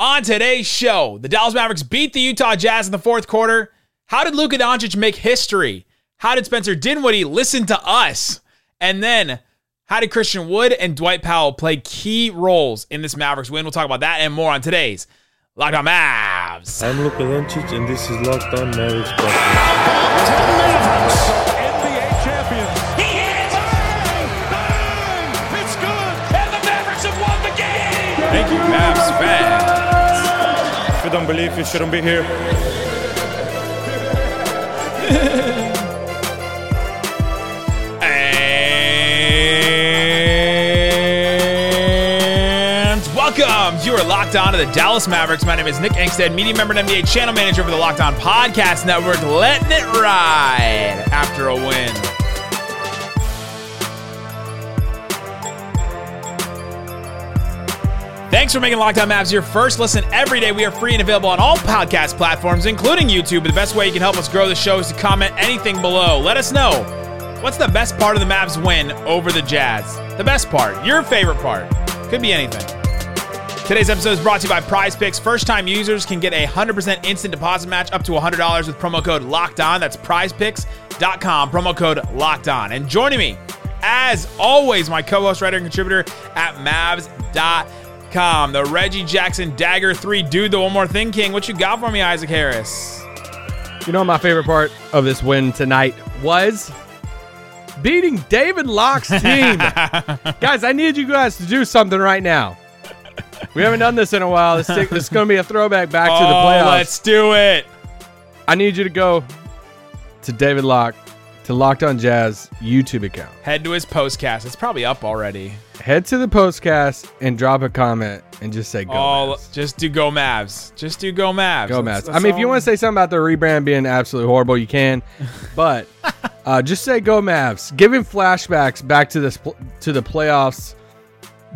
On today's show, the Dallas Mavericks beat the Utah Jazz in the fourth quarter. How did Luka Doncic make history? How did Spencer Dinwiddie listen to us? And then, how did Christian Wood and Dwight Powell play key roles in this Mavericks win? We'll talk about that and more on today's Locked On Mavs. I'm Luka Doncic, and this is Locked On Mavericks. NBA you don't believe, you shouldn't be here. And welcome. You are locked on to the Dallas Mavericks. My name is Nick Angstadt, media member and NBA channel manager for the Locked On Podcast Network, letting it ride after a win. Thanks for making Locked On Mavs your first listen every day. We are free and available on all podcast platforms, including YouTube. The best way you can help us grow the show is to comment anything below. Let us know what's the best part of the Mavs win over the Jazz. The best part, your favorite part, could be anything. Today's episode is brought to you by Prize Picks. First time users can get a 100% instant deposit match up to $100 with promo code LOCKED ON. That's prizepicks.com, promo code LOCKED ON. And joining me, as always, my co host, writer, and contributor at Mavs.com, the Reggie Jackson Dagger 3 Dude, the One More Thing King. What you got for me, Isaac Harris? You know, my favorite part of this win tonight was beating David Locke's team. guys, I need you guys to do something right now. We haven't done this in a while. This, is going to be a throwback back to the Oh, playoffs. let's do it. I need you to go to David Locke, to Locked On Jazz YouTube account. Head to his postcast. It's probably up already. Head to the postcast and drop a comment and just say go. All Mavs. just do go Mavs. Just do go Mavs. Go Mavs. that's I mean, if you want to say something about the rebrand being absolutely horrible, you can. But uh, just say go Mavs. Giving flashbacks back to this to the playoffs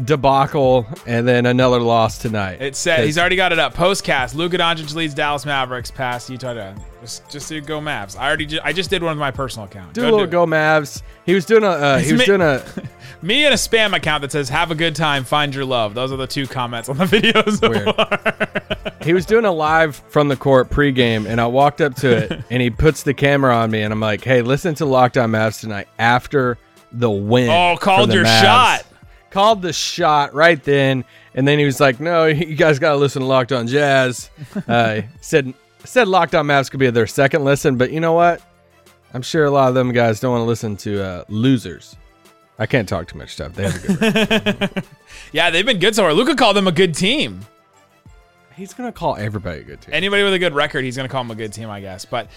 debacle and then another loss tonight. It said he's already got it up. Postcast. Luka Doncic leads Dallas Mavericks past Utah. Jazz. Just, just do go Mavs. I already, ju- I just did one with my personal account. do Go a little it. go Mavs. He was doing a uh, he was ma- doing a Me and a spam account that says "Have a good time, find your love." Those are the two comments on the videos. so Weird. he was doing a live from the court pregame, and I walked up to it, and he puts the camera on me, and I'm like, "Hey, listen to Locked On Mavs tonight after the win." Oh, called your Mavs." shot. Called the shot right then, and then he was like, "No, you guys got to listen to Locked On Jazz." Uh, said said Locked On Mavs could be their second listen, but you know what? I'm sure a lot of them guys don't want to listen to uh, losers. I can't talk too much stuff. They have a good. record. Yeah, they've been good so far. Luka called them a good team. He's gonna call everybody a good team. Anybody with a good record, he's going to call them a good team, I guess. But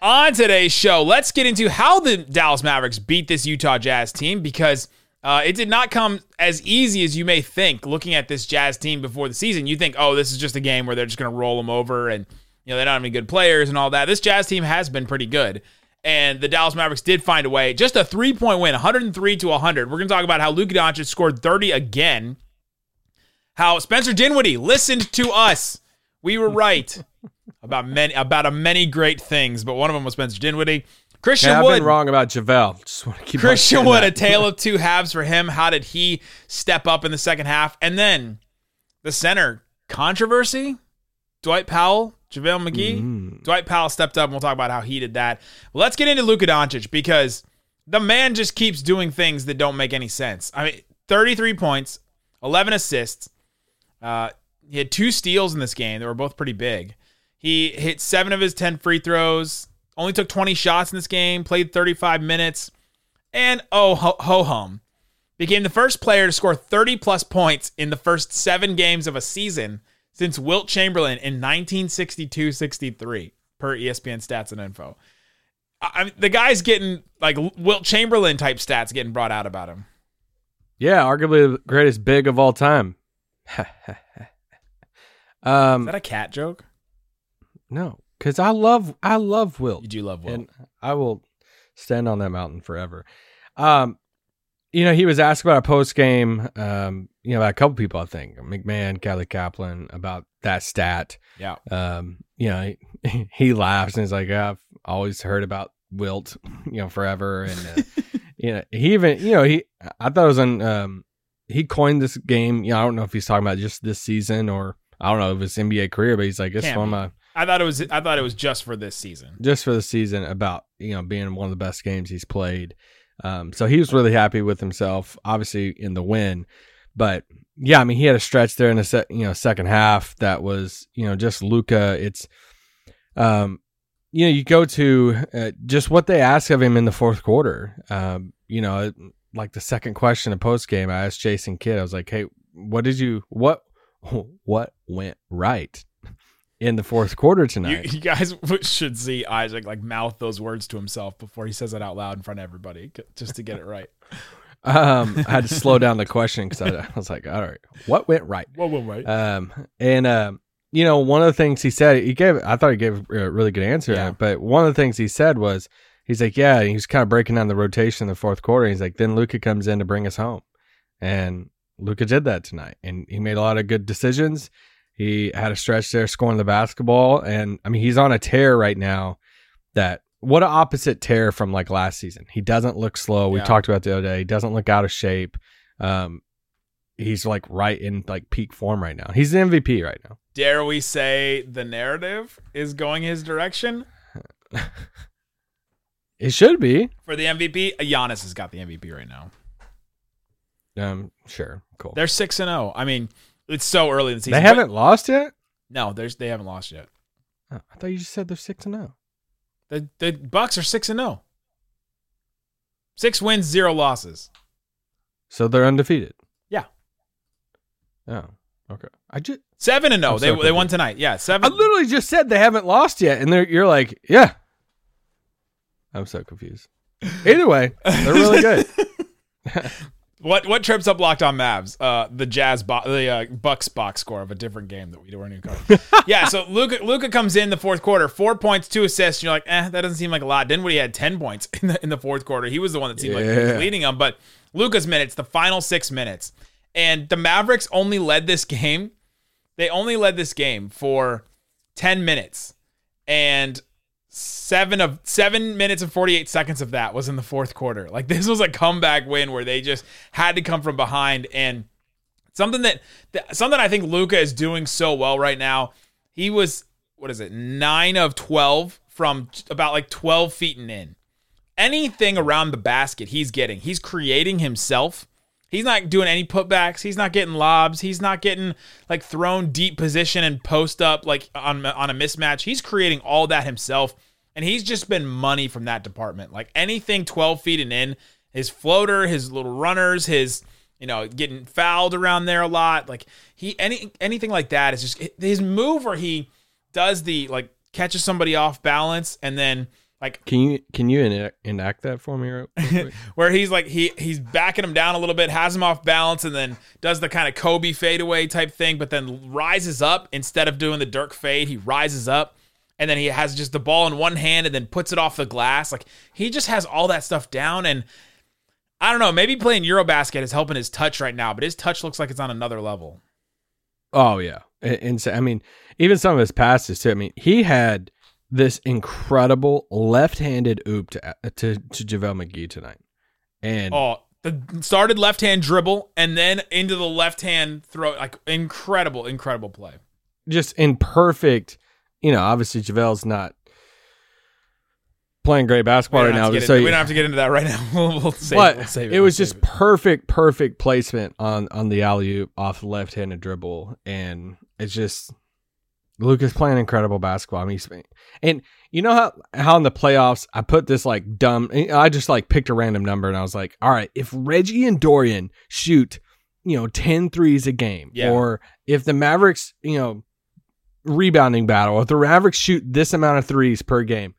on today's show, let's get into how the Dallas Mavericks beat this Utah Jazz team because uh, it did not come as easy as you may think. Looking at this Jazz team before the season, you think, oh, this is just a game where they're just going to roll them over and you know they don't have any good players and all that. This Jazz team has been pretty good. And the Dallas Mavericks did find a way. Just a three point win, 103 to 100. We're going to talk about how Luka Doncic scored 30 again. How Spencer Dinwiddie listened to us. We were right about many about a many great things, but one of them was Spencer Dinwiddie. Christian I've Wood. been wrong about JaVale. Just want to keep Christian Wood, a tale of two halves for him. How did he step up in the second half? And then the center controversy. Dwight Powell, JaVale McGee. Mm. Dwight Powell stepped up, and we'll talk about how he did that. Let's get into Luka Doncic because the man just keeps doing things that don't make any sense. I mean, 33 points, 11 assists. Uh, he had two steals in this game. They were both pretty big. He hit seven of his 10 free throws, only took 20 shots in this game, played 35 minutes, and oh, ho, hum. Became the first player to score 30 plus points in the first seven games of a season since Wilt Chamberlain in 1962 63, per ESPN stats and info. I, mean, the guy's getting like Wilt Chamberlain type stats getting brought out about him. Yeah, arguably the greatest big of all time. um, Is that a cat joke? no, because I love I love Wilt. You do love Wilt. and I will stand on that mountain forever. Um, you know, he was asked about a post game, um, you know, by a couple people, I think McMahon, Callie Caplan, about that stat. yeah. Um, you know, he, he laughs and he's like, "Yeah, I've always heard about Wilt, you know, forever. And, uh, you know, he even, you know, he, I thought it was on, um, he coined this game. You know, I don't know if he's talking about just this season or I don't know if his NBA career, but he's like it's Can't one of my I thought it was. I thought it was just for this season. just for the season about you know being one of the best games he's played. Um, so he was really happy with himself, obviously in the win. But yeah, I mean he had a stretch there in the set, you know second half that was you know just Luka. It's um you know you go to uh, just what they ask of him in the fourth quarter. Um, you know like the second question of post game, I asked Jason Kidd. I was like, hey, what did you what what went right? In the fourth quarter tonight, you guys should see Isaac like mouth those words to himself before he says it out loud in front of everybody, just to get it right. Um, I had to slow down the question because I, I was like, all right, what went right? Whoa, whoa, wait. Um, and um, you know, one of the things he said, he gave, I thought he gave a really good answer, Yeah. but one of the things he said was, he's like, yeah, and he was kind of breaking down the rotation in the fourth quarter. He's like, then Luka comes in to bring us home, and Luka did that tonight, and he made a lot of good decisions. He had a stretch there scoring the basketball, and I mean, he's on a tear right now. That what an opposite tear from like last season. He doesn't look slow. We Yeah. talked about the other day. He doesn't look out of shape. Um, he's like right in like peak form right now. He's the MVP right now. Dare we say the narrative is going his direction It should be. for the MVP? Giannis has got the MVP right now. Um, sure, cool. They're six and zero. I mean, it's so early in the season. They haven't lost yet. No, there's they haven't lost yet. Oh, I thought you just said they're six and oh. zero. The the Bucks are six and zero. Six wins, zero losses. So they're undefeated. Yeah. Oh, okay. I just Seven and zero. I'm They so they won tonight. Yeah, seven. I literally just said they haven't lost yet, and they're you're like, yeah. I'm so confused. Either way, they're really good. What what trips up locked on Mavs? Uh, the Jazz bo- the uh, Bucks box score of a different game that we weren't even covering. yeah, so Luka Luka comes in the fourth quarter, four points, two assists. And you're like, eh, that doesn't seem like a lot. Dinwiddie had ten points in the in the fourth quarter. He was the one that seemed like he was leading them. But Luka's minutes, the final six minutes, and the Mavericks only led this game. They only led this game for ten minutes, and seven of seven minutes and 48 seconds of that was in the fourth quarter. Like this was a comeback win where they just had to come from behind. And something that, something i think luka is doing so well right now he was what is it nine of 12 from about like 12 feet and in. Anything around the basket he's getting he's creating himself He's not doing any putbacks. He's not getting lobs. He's not getting like thrown deep position and post up like on on a mismatch. He's creating all that himself, and he's just been money from that department. Like anything 12 feet and in, his floater, his little runners, his you know getting fouled around there a lot. Like he any anything like that is just his move where he does the like catches somebody off balance and then like Can you can you enact, that for me? Where he's like he he's backing him down a little bit, has him off balance, and then does the kind of Kobe fadeaway type thing, but then rises up instead of doing the Dirk fade. He rises up, and then he has just the ball in one hand and then puts it off the glass. Like he just has all that stuff down, and I don't know. Maybe playing Eurobasket is helping his touch right now, but his touch looks like it's on another level. Oh yeah, and so, I mean, even some of his passes too. I mean, he had this incredible left-handed oop to uh, to, to JaVale McGee tonight, and Oh, the started left hand dribble and then into the left hand throw. Like incredible, incredible play. just in perfect. You know, obviously JaVale's not playing great basketball right now, to but get so we don't have to get into that right now. we'll, we'll save, but we'll save it, it. was We'll just it. perfect, perfect placement on on the alley oop off the left handed dribble, and it's just Luka's playing incredible basketball. I mean, and you know how how in the playoffs I put this like dumb. I just like picked a random number and I was like, all right, if Reggie and Dorian shoot, you know, 10 threes a game, Yeah. or if the Mavericks, you know, rebounding battle, if the Mavericks shoot this amount of threes per game,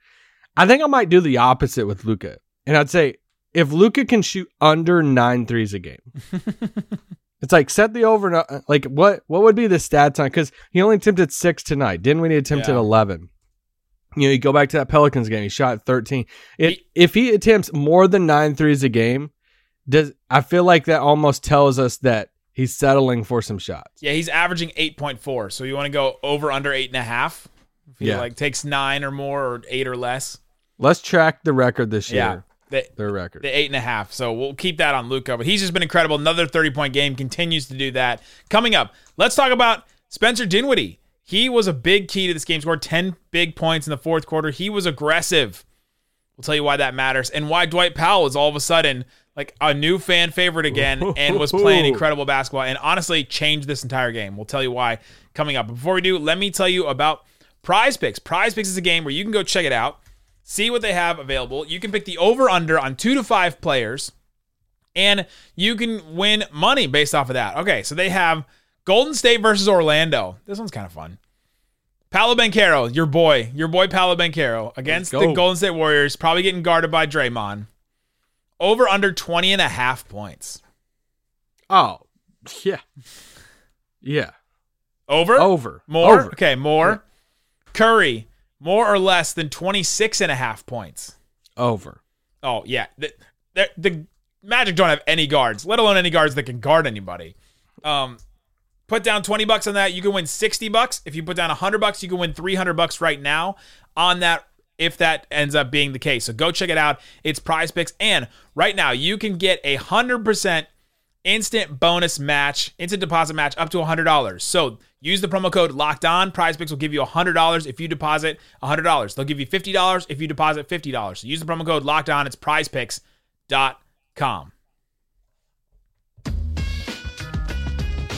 I think I might do the opposite with Luka, and I'd say if Luka can shoot under nine threes a game. It's like set the over. uh, Like what? What would be the stats on? Because he only attempted six tonight. Didn't we? He attempted Yeah. eleven. You know, you go back to that Pelicans game. He shot thirteen. It, He- if he attempts more than nine threes a game, does I feel like that almost tells us that he's settling for some shots. Yeah, he's averaging eight point four. So you want to go over under eight and a half? If he Yeah. like takes nine or more or eight or less. Let's track the record this Yeah. year. The, Their record. the eight and a half. So we'll keep that on Luka. But he's just been incredible. Another 30 point game continues to do that. Coming up, let's talk about Spencer Dinwiddie, he was a big key to this game. Scored 10 big points in the fourth quarter. He was aggressive. We'll tell you why that matters and why Dwight Powell is all of a sudden like a new fan favorite again and was playing incredible basketball and honestly changed this entire game. We'll tell you why coming up. But before we do, let me tell you about Prize Picks. Prize Picks is a game where you can go check it out, see what they have available. You can pick the over under on two to five players, and you can win money based off of that. Okay, so they have Golden State versus Orlando. This one's kind of fun. Paolo Banchero, your boy, your boy Paolo Banchero against go. the Golden State Warriors, probably getting guarded by Draymond. Over under 20 and a half points. Oh, yeah. Yeah. Over? Over. More? Over. Okay, more. Curry, more or less than 26 and a half points. Over. Oh, yeah. The, the, the Magic don't have any guards, let alone any guards that can guard anybody. Um, put down 20 bucks on that, you can win 60 bucks. If you put down 100 bucks, you can win 300 bucks right now on that if that ends up being the case. So go check it out. It's Prize Picks and right now you can get a 100% instant bonus match, instant deposit match up to $100. So use the promo code locked on. Prize Picks will give you $100 if you deposit $100. They'll give you $50 if you deposit $50. So use the promo code locked on. It's prizepicks.com.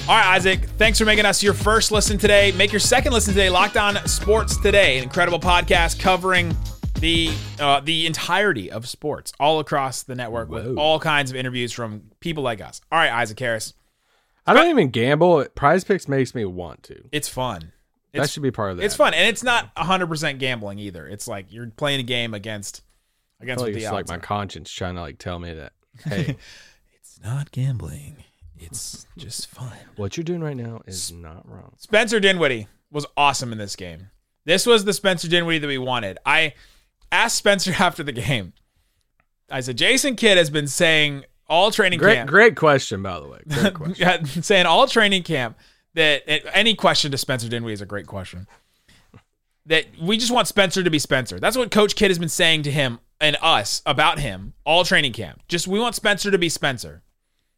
All right, Isaac, thanks for making us your first listen today. Make your second listen today, Locked On Sports Today, an incredible podcast covering the uh, the entirety of sports all across the network with all kinds of interviews from people like us. All right, Isaac Harris, I don't even gamble. Prize Picks makes me want to. it's fun. that should be part of that. it's fun, and it's not 100% gambling either. It's like you're playing a game against I against feel like the it's like my are. conscience trying to like tell me that, hey, It's not gambling. It's just fun. what you're doing right now is not wrong. Spencer Dinwiddie was awesome in this game. This was the Spencer Dinwiddie that we wanted. I asked Spencer after the game. I said, Jason Kidd has been saying all training Great, camp, great question, by the way. Great question. saying all training camp that any question to Spencer Dinwiddie is a great question. That we just want Spencer to be Spencer. That's what Coach Kidd has been saying to him and us about him all training camp. Just we want Spencer to be Spencer.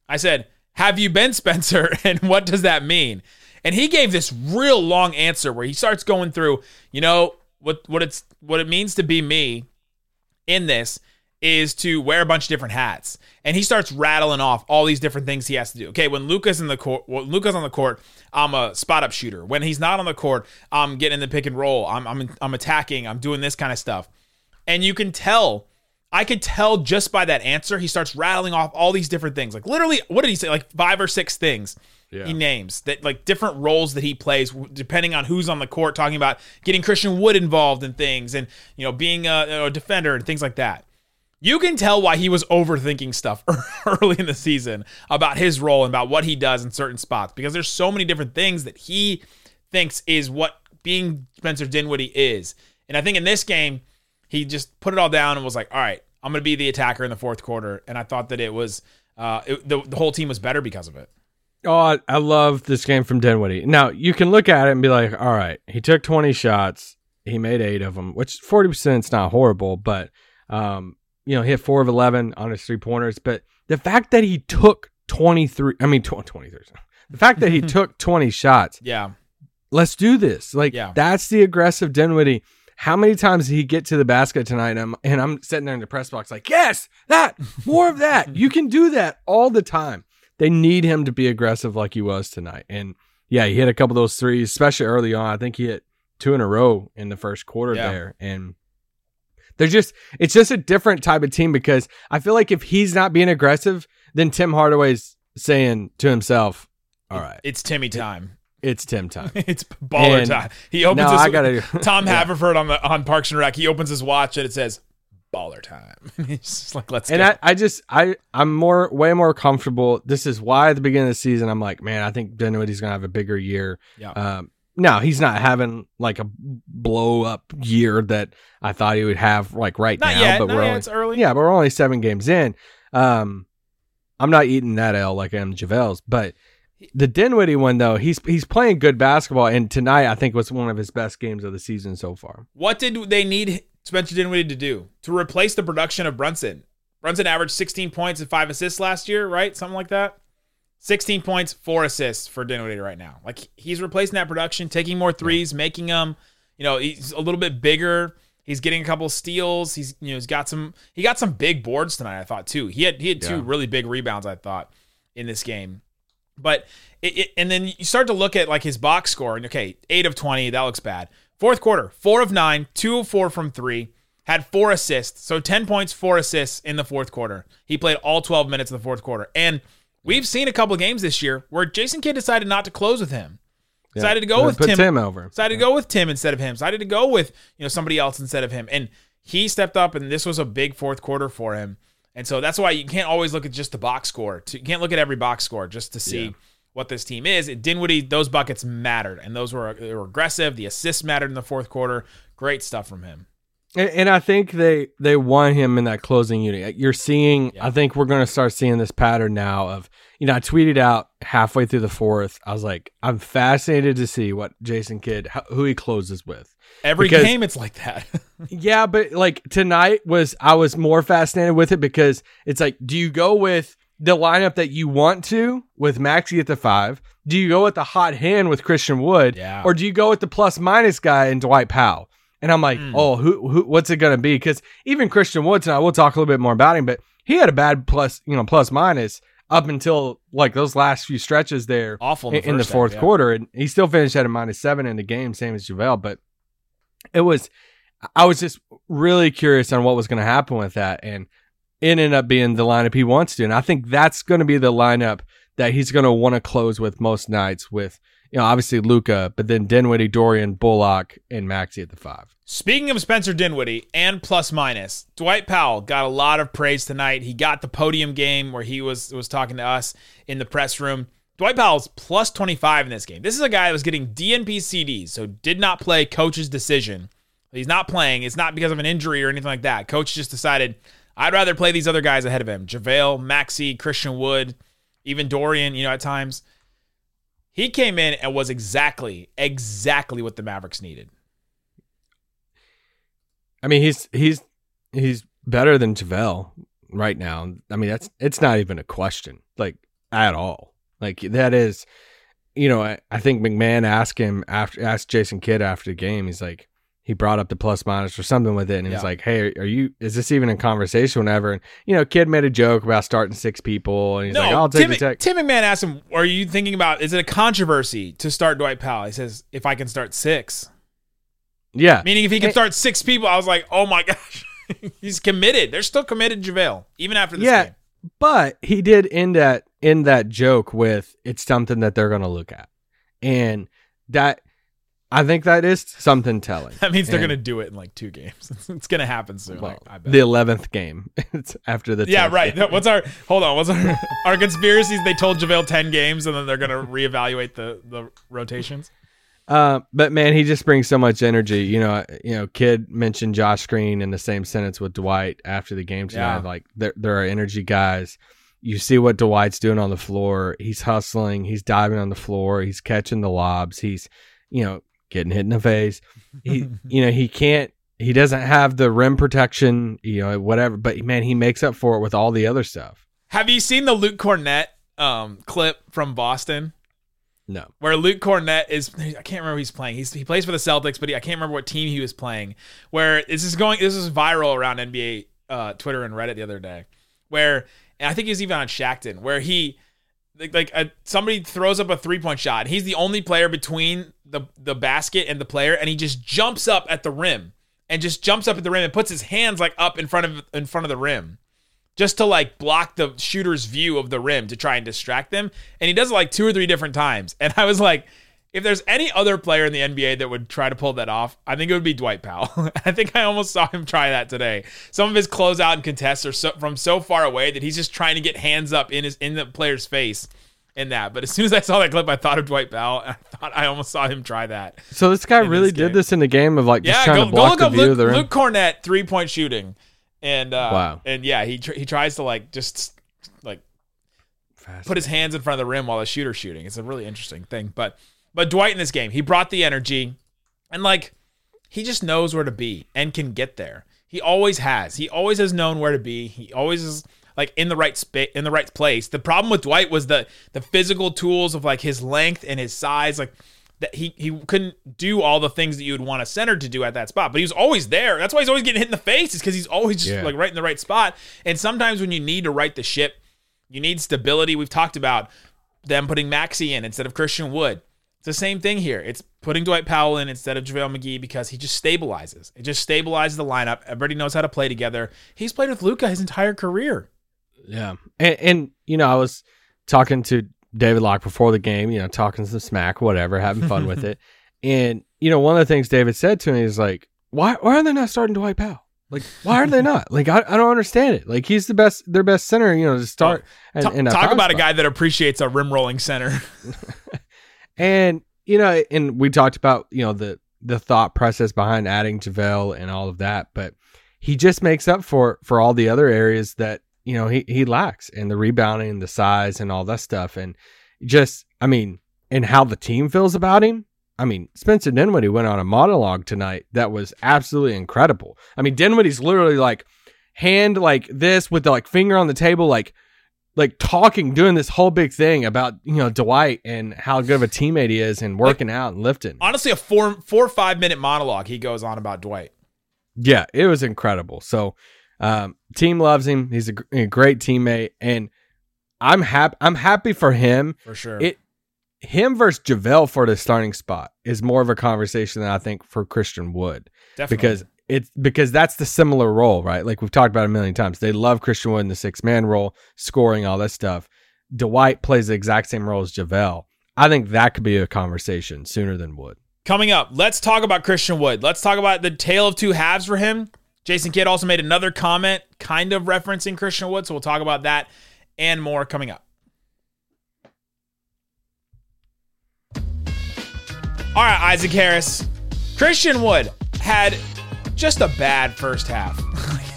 I said, Have you been Spencer? And what does that mean? And he gave this real long answer where he starts going through, you know, what what it's what it means to be me in this is to wear a bunch of different hats. And he starts rattling off all these different things he has to do. Okay, when Luka's in the court, when Luka's on the court, I'm a spot up shooter. When he's not on the court, I'm getting in the pick and roll. I'm I'm I'm attacking. I'm doing this kind of stuff. And you can tell I could tell just by that answer, he starts rattling off all these different things. Like literally, what did he say? Like five or six things Yeah. he names that like different roles that he plays depending on who's on the court. Talking about getting Christian Wood involved in things and you know being a, a defender and things like that. You can tell why he was overthinking stuff early in the season about his role and about what he does in certain spots because there's so many different things that he thinks is what being Spencer Dinwiddie is. And I think in this game, he just put it all down and was like, all right, I'm going to be the attacker in the fourth quarter. And I thought that it was, uh, it, the, the whole team was better because of it. Oh, I, love this game from Dinwiddie. Now you can look at it and be like, all right, he took 20 shots, he made eight of them, which 40 percent is not horrible, but um, you know, he hit four of 11 on his three pointers. But the fact that he took 23, I mean, tw- 23, the fact that he took 20 shots, Yeah. let's do this. Like, Yeah. that's the aggressive Dinwiddie. How many times did he get to the basket tonight? And I'm, and I'm sitting there in the press box, like, yes, that, more of that. You can do that all the time. They need him to be aggressive like he was tonight. And yeah, he hit a couple of those threes, especially early on. I think he hit two in a row in the first quarter Yeah. there. And they're just, it's just a different type of team because I feel like if he's not being aggressive, then Tim Hardaway's saying to himself, all right, It's Timmy time. it's Tim time. it's baller And- time. He opens No, his, I gotta- Tom Yeah. Haverford on the on Parks and Rec. He opens his watch and it says baller time. He's just like, let's And go. I, I just I I'm more way more comfortable. This is why at the beginning of the season I'm like, man, I think Dinwiddie's gonna have a bigger year. Yeah. Um, now he's not having like a blow up year that I thought he would have like right Not now. yet. But Not we're yet. only It's early. yeah, but we're only seven games in. Um, I'm not eating that L like I am JaVale's, but the Dinwiddie one though, he's he's playing good basketball, and tonight I think was one of his best games of the season so far. What did they need Spencer Dinwiddie to do to replace the production of Brunson? Brunson averaged 16 points and five assists last year, right? Something like that. 16 points, four assists for Dinwiddie right now. Like he's replacing that production, taking more threes, making them. You know, he's a little bit bigger. He's getting a couple steals. He's you know he's got some he got some big boards tonight. I thought too. He had he had two Yeah. really big rebounds. I thought in this game, but it, it, and then you start to look at like his box score and okay, eight of twenty that looks bad. Fourth quarter, four of nine, two of four from three. Had four assists, so ten points, four assists in the fourth quarter. He played all twelve minutes of the fourth quarter, and we've seen a couple games this year where Jason Kidd decided not to close with him. Decided to go with Tim, Tim over. Decided to go with Tim instead of him. Decided to go with you know somebody else instead of him. And he stepped up, and this was a big fourth quarter for him. And so that's why you can't always look at just the box score. You can't look at every box score just to see what this team is. It Dinwiddie, those buckets mattered, and those were they were aggressive. The assists mattered in the fourth quarter. Great stuff from him. And, and I think they they want him in that closing unit. You're seeing. I think we're going to start seeing this pattern now. Of you know, I tweeted out halfway through the fourth. I was like, I'm fascinated to see what Jason Kidd how, who he closes with. Every Because- game, it's like that. Yeah, but like tonight was I was more fascinated with it because it's like, do you go with the lineup that you want to with Maxi at the five? Do you go with the hot hand with Christian Wood? Yeah. Or do you go with the plus minus guy and Dwight Powell? And I'm like, hmm. oh, who, who what's it gonna be? Because even Christian Wood tonight, we'll talk a little bit more about him, but he had a bad plus, you know, plus minus up until like those last few stretches there Awful in the in the half, fourth yeah. quarter, and he still finished at a minus seven in the game, same as JaVale. But it was, I was just really curious on what was going to happen with that, and it ended up being the lineup he wants to, and I think that's going to be the lineup that he's going to want to close with most nights. With you know, obviously Luka, but then Dinwiddie, Dorian, Bullock, and Maxi at the five. Speaking of Spencer Dinwiddie and plus minus, Dwight Powell got a lot of praise tonight. He got the podium game where he was was talking to us in the press room. Dwight Powell's plus 25 in this game. This is a guy that was getting DNP CDs, so did not play coach's decision. He's not playing. It's not because of an injury or anything like that. Coach just decided, I'd rather play these other guys ahead of him. JaVale, Maxi, Christian Wood, even Dorian, you know, at times. He came in and was exactly, exactly what the Mavericks needed. I mean, he's he's he's better than JaVale right now. I mean, that's it's not even a question, like at all. Like that is, you know, I, I think McMahon asked him after asked Jason Kidd after the game. He's like, he brought up the plus minus or something with it, and he's Yeah. like, "Hey, are you? Is this even in conversation?" Whenever, and you know, Kidd made a joke about starting six people, and he's no, like, "I'll take Tim, the tech." Tim McMahon asked him, "Are you thinking about? Is it a controversy to start Dwight Powell?" He says, "If I can start six, yeah, meaning if he can start six people." I was like, "Oh my gosh, he's committed. They're still committed, JaVale, even after this yeah, game." but he did end that end that joke with it's something that they're going to look at, and that I think that is something telling. That means they're And- gonna do it in like two games. it's gonna happen soon. well, I, I bet. the eleventh game. it's after the yeah, right. game. What's our hold on? What's our our conspiracies? They told JaVale ten games, and then they're gonna reevaluate the the rotations. Uh, but man, he just brings so much energy. You know, you know, Kidd mentioned Josh Green in the same sentence with Dwight after the game tonight. Yeah. Like there, there are energy guys. You see what Dwight's doing on the floor. He's hustling. He's diving on the floor. He's catching the lobs. He's, you know, getting hit in the face. He, you know, he can't. He doesn't have the rim protection. You know, whatever. But man, he makes up for it with all the other stuff. Have you seen the Luke Kornet um, clip from Boston? No. where Luke Kornet is I can't remember who he's playing. He's he plays for the Celtics, but he, I can't remember what team he was playing. Where this is going this is viral around NBA uh, Twitter and Reddit the other day. Where and I think he was even on Shaqtin', where he like, like a, somebody throws up a three point shot. He's the only player between the the basket and the player, and he just jumps up at the rim and just jumps up at the rim and puts his hands like up in front of in front of the rim just to like block the shooter's view of the rim to try and distract them. And he does it like two or three different times. And I was like, if there's any other player in the NBA that would try to pull that off, I think it would be Dwight Powell. I think I almost saw him try that today. Some of his closeout and contests are so, from so far away that he's just trying to get hands up in his in the player's face in that. But as soon as I saw that clip, I thought of Dwight Powell. And I thought I almost saw him try that. So this guy really this did this in the game of like just Yeah, trying go, to go block look the up view Luke, of the rim. Luke Kornet three point shooting, and uh, Wow. and yeah, he tr- he tries to like just like put his hands in front of the rim while the shooter's shooting. It's a really interesting thing. But but Dwight in this game, he brought the energy, and like he just knows where to be and can get there. He always has. He always has known where to be. He always is like in the right space, in the right place. The problem with Dwight was the the physical tools of like his length and his size, like that he he couldn't do all the things that you would want a center to do at that spot. But he was always there. That's why he's always getting hit in the face, is because he's always just Yeah. like right in the right spot. And sometimes when you need to right the ship, you need stability. We've talked about them putting Maxi in instead of Christian Wood. The same thing here. It's putting Dwight Powell in instead of JaVale McGee because he just stabilizes. It just stabilizes the lineup. Everybody knows how to play together. He's played with Luka his entire career. Yeah. And, and you know, I was talking to David Locke before the game, you know, talking some smack, whatever, having fun with it. And, you know, one of the things David said to me is like, why, why are they not starting Dwight Powell? Like, why are they not? Like, I, I don't understand it. Like, he's the best, their best center, you know, to start. in- Ta- in that talk about a guy that appreciates a rim rolling center. And you know, and we talked about you know the the thought process behind adding JaVale and all of that, but he just makes up for for all the other areas that you know he he lacks and the rebounding, the size, and all that stuff, and just I mean, and how the team feels about him. I mean, Spencer Dinwiddie went on a monologue tonight that was absolutely incredible. I mean, Dinwiddie's literally like hand like this with the like finger on the table, like like talking, doing this whole big thing about you know Dwight and how good of a teammate he is and working out and lifting. Honestly, a four four or five minute monologue he goes on about Dwight. Yeah, it was incredible. So, um, team loves him. He's a, a great teammate, and I'm happy. I'm happy for him. For sure. It him versus Javale for the starting spot is more of a conversation than I think for Christian Wood Definitely. because it's because that's the similar role, right? Like we've talked about a million times. They love Christian Wood in the six man role, scoring all that stuff. Dwight plays the exact same role as Javale. I think that could be a conversation sooner than Wood. Coming up, let's talk about Christian Wood. Let's talk about the tale of two halves for him. Jason Kidd also made another comment, kind of referencing Christian Wood. So we'll talk about that and more coming up. All right, Isaac Harris. Christian Wood had just a bad first half.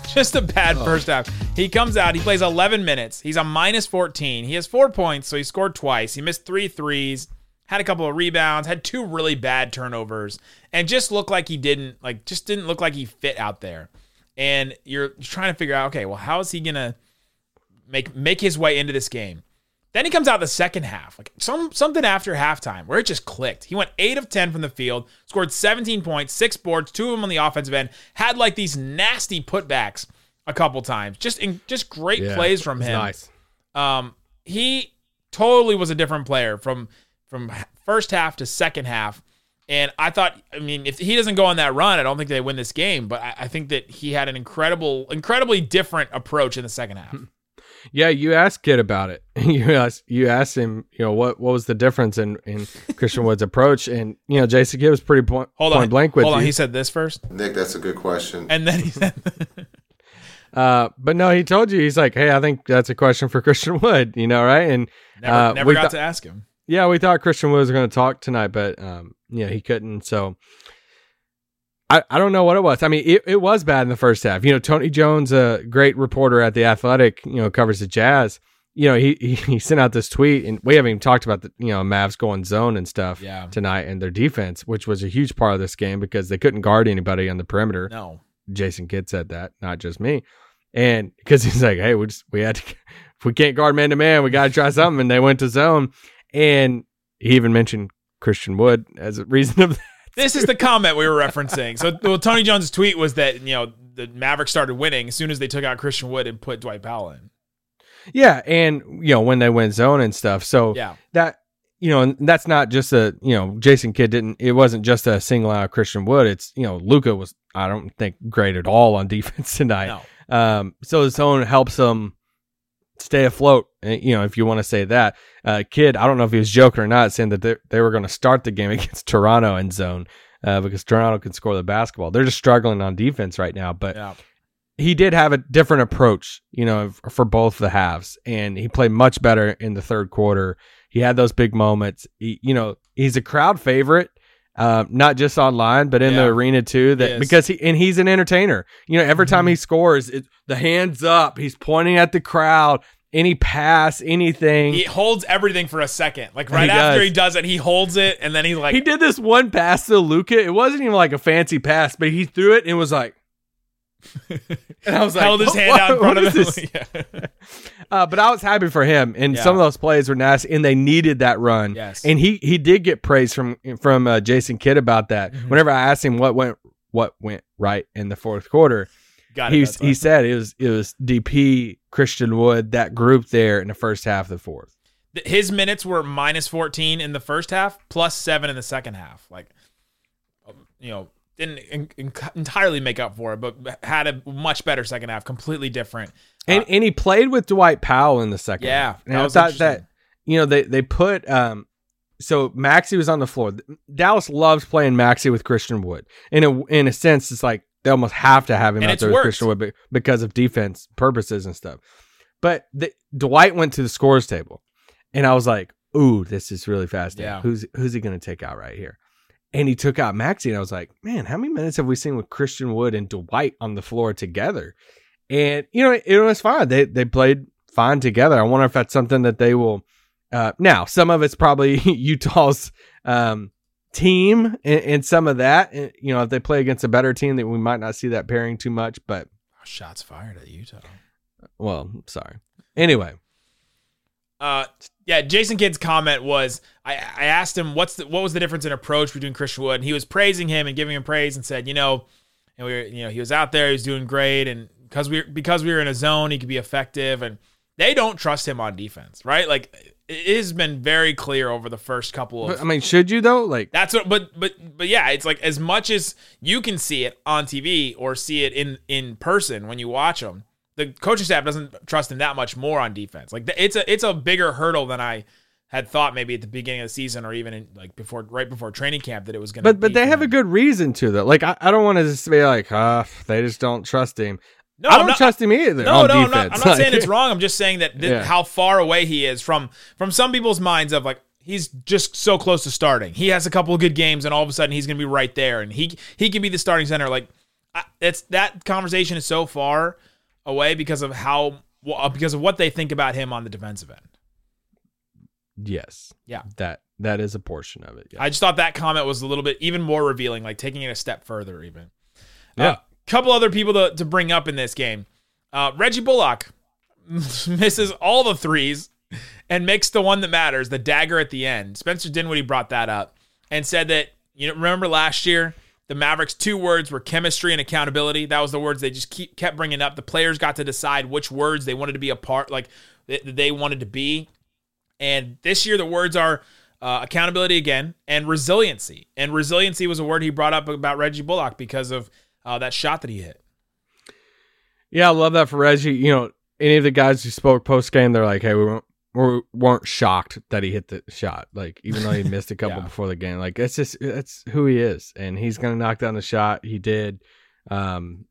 just a bad oh. first half. He comes out, he plays 11 minutes. He's a minus 14. He has four points, so he scored twice. He missed three threes, had a couple of rebounds, had two really bad turnovers, and just looked like he didn't, like, just didn't look like he fit out there. And you're trying to figure out, okay, well, how is he going to make make his way into this game? Then he comes out the second half, like some something after halftime, where it just clicked. He went eight of ten from the field, scored 17 points, six boards, two of them on the offensive end. Had like these nasty putbacks a couple times. Just in, just great plays from him. Nice. Um, he totally was a different player from from first half to second half. And I thought, I mean, if he doesn't go on that run, I don't think they win this game. But I, I think that he had an incredible, incredibly different approach in the second half. Yeah, you asked Kidd about it. You asked you asked him, you know, what what was the difference in in Christian Wood's approach, and you know, Jason Kidd was pretty point, Hold point on, blank with hold on. He said this first, Nick, that's a good question. and then he said, Uh, but no, he told you he's like, hey, I think that's a question for Christian Wood, you know, right? And never, uh, never we got thought- to ask him. yeah, we thought Christian Wood was going to talk tonight, but um, yeah, he couldn't. So I, I don't know what it was. I mean, it, it was bad in the first half. You know, Tony Jones, a great reporter at the Athletic, you know, covers the Jazz. You know, he, he he sent out this tweet, and we haven't even talked about the you know Mavs going zone and stuff Yeah. tonight and their defense, which was a huge part of this game because they couldn't guard anybody on the perimeter. No, Jason Kidd said that, not just me. And because he's like, hey, we just we had to if we can't guard man to man, we got to try something. And they went to zone, and he even mentioned Christian Wood as a reason of that. This is the comment we were referencing. So, well, Tony Jones' tweet was that you know the Mavericks started winning as soon as they took out Christian Wood and put Dwight Powell in. Yeah, and you know when they went zone and stuff. So Yeah. that you know, and that's not just a you know Jason Kidd didn't. It wasn't just a single out of Christian Wood. It's you know Luka was I don't think great at all on defense tonight. No. Um, so the zone helps them stay afloat. eh, You know, if you want to say that, uh, Kidd, I don't know if he was joking or not, saying that they, they were going to start the game against Toronto in zone uh, because Toronto can score the basketball. They're just struggling on defense right now, but Yeah. he did have a different approach, you know, for both the halves, and he played much better in the third quarter. He had those big moments. He, you know, he's a crowd favorite, uh, not just online, but in the arena too. That is. because he and he's an entertainer. You know, every time he scores, it, the hands up, he's pointing at the crowd. Any pass, anything. He He, holds everything for a second. Like right He after does. he does it, he holds it and then he's like, he did this one pass to Luka. It wasn't even like a fancy pass, but he threw it and was like, And I was like, held his "What- hand out in front of this?" Yeah. Uh, but I was happy for him, and Yeah. some of those plays were nasty, and they needed that run. Yes. and he he did get praise from from uh, Jason Kidd about that. Mm-hmm. Whenever I asked him what went what went right in the fourth quarter, Got it. he he said it was it was DP Christian Wood that group there in the first half of the fourth. His minutes were minus 14 in the first half, plus seven in the second half. Like, um, you know, didn't en- en- entirely make up for it, but had a much better second half, completely different. And and he played with Dwight Powell in the second. Uh, Yeah, half. and that I thought that you know they they put um so Maxi was on the floor. Dallas loves playing Maxi with Christian Wood. In a in a sense, it's like they almost have to have him And out there with. Christian Wood because of defense purposes and stuff. But the, Dwight went to the scores table, and I was like, "Ooh, this is really fast. Yeah. Who's who's he going to take out right here?" And he took out Maxi, and I was like, "Man, how many minutes have we seen with Christian Wood and Dwight on the floor together?" And you know, it, it was fine. They they played fine together. I wonder if that's something that they will. Uh, now, some of it's probably Utah's um, team, and, and some of that. and, You know, if they play against a better team, that we might not see that pairing too much. But Shots fired at Utah. well, sorry. Anyway, Uh, yeah, Jason Kidd's comment was I, I asked him what's the, what was the difference in approach between Christian Wood, and he was praising him and giving him praise and said, you know, and we were, you know, he was out there, he was doing great, and because we because we were in a zone, he could be effective, and they don't trust him on defense, right? Like it has been very clear over the first couple of but, I mean, should you though? Like, that's what, but but but yeah, it's like as much as you can see it on TV or see it in in person when you watch them, the coaching staff doesn't trust him that much more on defense. Like it's a it's a bigger hurdle than I had thought maybe at the beginning of the season or even in like before right before training camp that it was going to. but but they have a good reason to though. Like, I, I don't want to just be like, ah, they just don't trust him. No, I don't not- trust him either. No, on no, I'm not, I'm not Like- saying it's wrong. I'm just saying that th- Yeah. how far away he is from from some people's minds of like he's just so close to starting. He has a couple of good games, and all of a sudden he's going to be right there, and he he can be the starting center. Like I, it's that conversation is so far away because of how because of what they think about him on the defensive end. Yes. Yeah. That that is a portion of it. Yeah. I just thought that comment was a little bit even more revealing, like taking it a step further, even. A Yeah. couple other people to, to bring up in this game. Uh, Reggie Bullock misses all the threes and makes the one that matters, the dagger at the end. Spencer Dinwiddie brought that up and said that, you know, remember last year, the Mavericks' two words were chemistry and accountability. That was the words they just keep, kept bringing up. The players got to decide which words they wanted to be a part, like that they wanted to be. And this year, the words are uh, accountability again and resiliency. And resiliency was a word he brought up about Reggie Bullock because of uh, that shot that he hit. Yeah, I love that for Reggie. You know, any of the guys who spoke post game, they're like, "Hey, we weren't, we weren't shocked that he hit the shot. Like, even though he missed a couple Yeah. before the game, like it's just that's who he is, and he's gonna knock down the shot. He did. Um,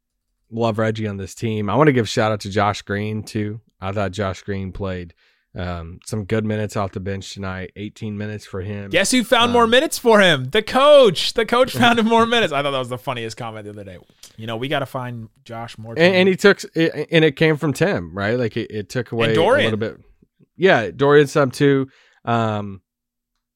love Reggie on this team. I want to give shout out to Josh Green too. I thought Josh Green played um, some good minutes off the bench tonight. 18 minutes for him. Guess who found more minutes for him? The coach. The coach found him more minutes. I thought that was the funniest comment the other day. You know, we got to find Josh more. and, and he took and it came from Tim, right? Like it, it took away a little bit. Yeah, Dorian sub too. Um,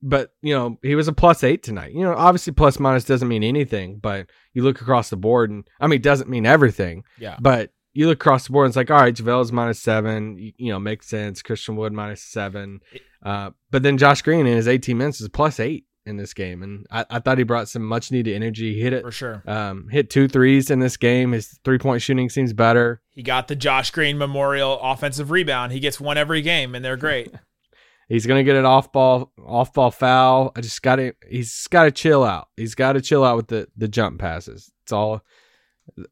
but you know he was a plus eight tonight. You know, obviously plus minus doesn't mean anything, but you look across the board, and I mean, it doesn't mean everything. yeah. But you look across the board, and it's like, all right, JaVale's minus seven. You, you know, makes sense. Christian Wood minus seven. Uh, but then Josh Green in his 18 minutes is plus eight in this game, and I, I thought he brought some much needed energy. He hit it For sure. um, hit two threes in this game. His three point shooting seems better. He got the Josh Green Memorial offensive rebound. He gets one every game, and they're great. He's gonna get an off ball off ball foul. I just got to He's got to chill out. He's got to chill out with the the jump passes. It's all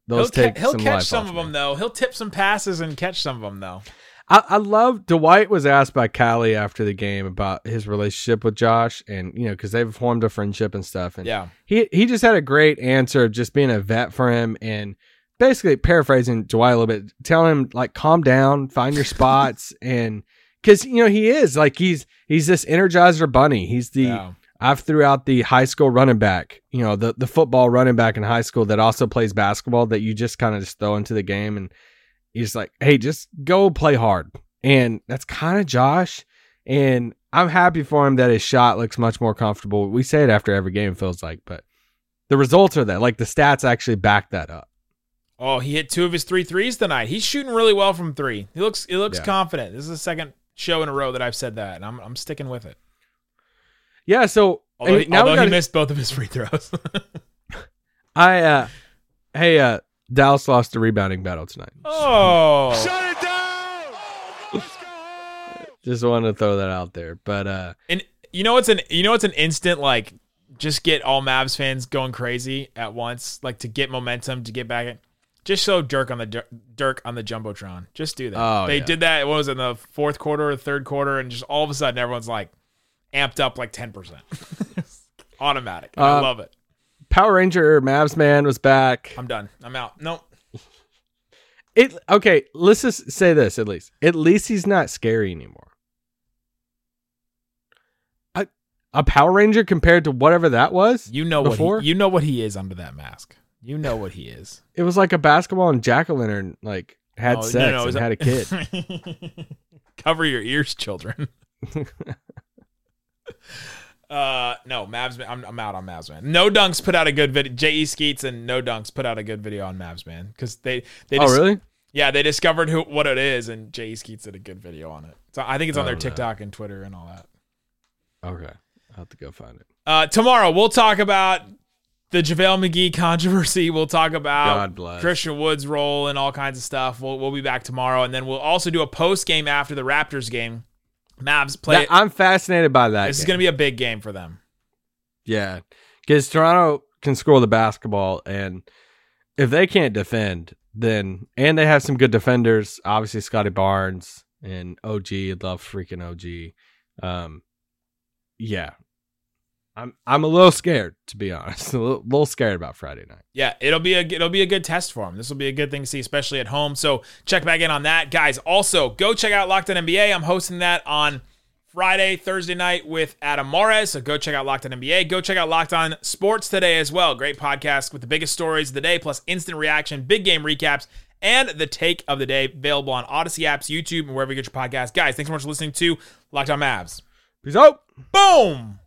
those he'll take ca- he'll some catch some of me. them though. He'll tip some passes and catch some of them though. I, I love Dwight was asked by Callie after the game about his relationship with Josh, and you know because they've formed a friendship and stuff. And Yeah. he he just had a great answer of just being a vet for him and basically paraphrasing Dwight a little bit, telling him like calm down, find your spots, and because you know he is like he's he's this energizer bunny. He's the Yeah. I've threw out the high school running back, you know, the the football running back in high school that also plays basketball that you just kind of just throw into the game and he's like, hey, just go play hard. And that's kind of Josh. And I'm happy for him that his shot looks much more comfortable. We say it after every game, feels like, but the results are that. Like the stats actually back that up. Oh, he hit two of his three threes tonight. He's shooting really well from three. He looks he looks Yeah. confident. This is the second show in a row that I've said that, and I'm I'm sticking with it. Yeah. So Although, he, now although gotta- he missed both of his free throws. I uh, hey uh, Dallas lost the rebounding battle tonight. oh, Shut it down! Oh, let's go home! Just wanted to throw that out there. But uh, and you know it's an you know it's an instant like just get all Mavs fans going crazy at once, like to get momentum to get back. In. Just show Dirk on the Dirk on the jumbotron. Just do that. Oh, they yeah. did that. What was it in the fourth quarter or third quarter, and just all of a sudden everyone's like amped up like ten percent, automatic. I Uh, love it. Power Ranger Mavs man was back. I'm done. I'm out. Nope. It okay. Let's just say this at least. At least he's not scary anymore. A, a Power Ranger compared to whatever that was. You know what Before? he, you know what he is under that mask. You know what he is. It was like a basketball and jack o' lantern like had Oh, no, sex no, was and had a kid. Cover your ears, children. uh, no, Mavs. I'm, I'm out on Mavs, man. No Dunks put out a good video. J.E. Skeets and No Dunks put out a good video on Mavs, man, because they they oh really? yeah they discovered who what it is, and J.E. Skeets did a good video on it. So I think it's on Oh, their no. TikTok and Twitter and all that. Okay, I'll have to go find it. Uh, tomorrow we'll talk about the JaVale McGee controversy. We'll talk about God bless. Christian Wood's role and all kinds of stuff. We'll we'll be back tomorrow, and then we'll also do a post game after the Raptors game. Mavs play. That- I'm fascinated by that. this is going to be a big game for them. Yeah, because Toronto can score the basketball, and if they can't defend, then and they have some good defenders. Obviously, Scottie Barnes and OG. I Love freaking OG. Um, yeah, I'm I'm a little scared to be honest. A little, little scared about Friday night. Yeah, it'll be a it'll be a good test for him. This will be a good thing to see, especially at home. So check back in on that, guys. Also, go check out Locked On NBA. I'm hosting that on Friday, Thursday night with Adam Mares. So go check out Locked On NBA. Go check out Locked On Sports today as well. Great podcast with the biggest stories of the day, plus instant reaction, big game recaps, and the take of the day. Available on Odyssey apps, YouTube, and wherever you get your podcast. Guys, thanks so much for listening to Locked On Mavs. Peace out. Boom.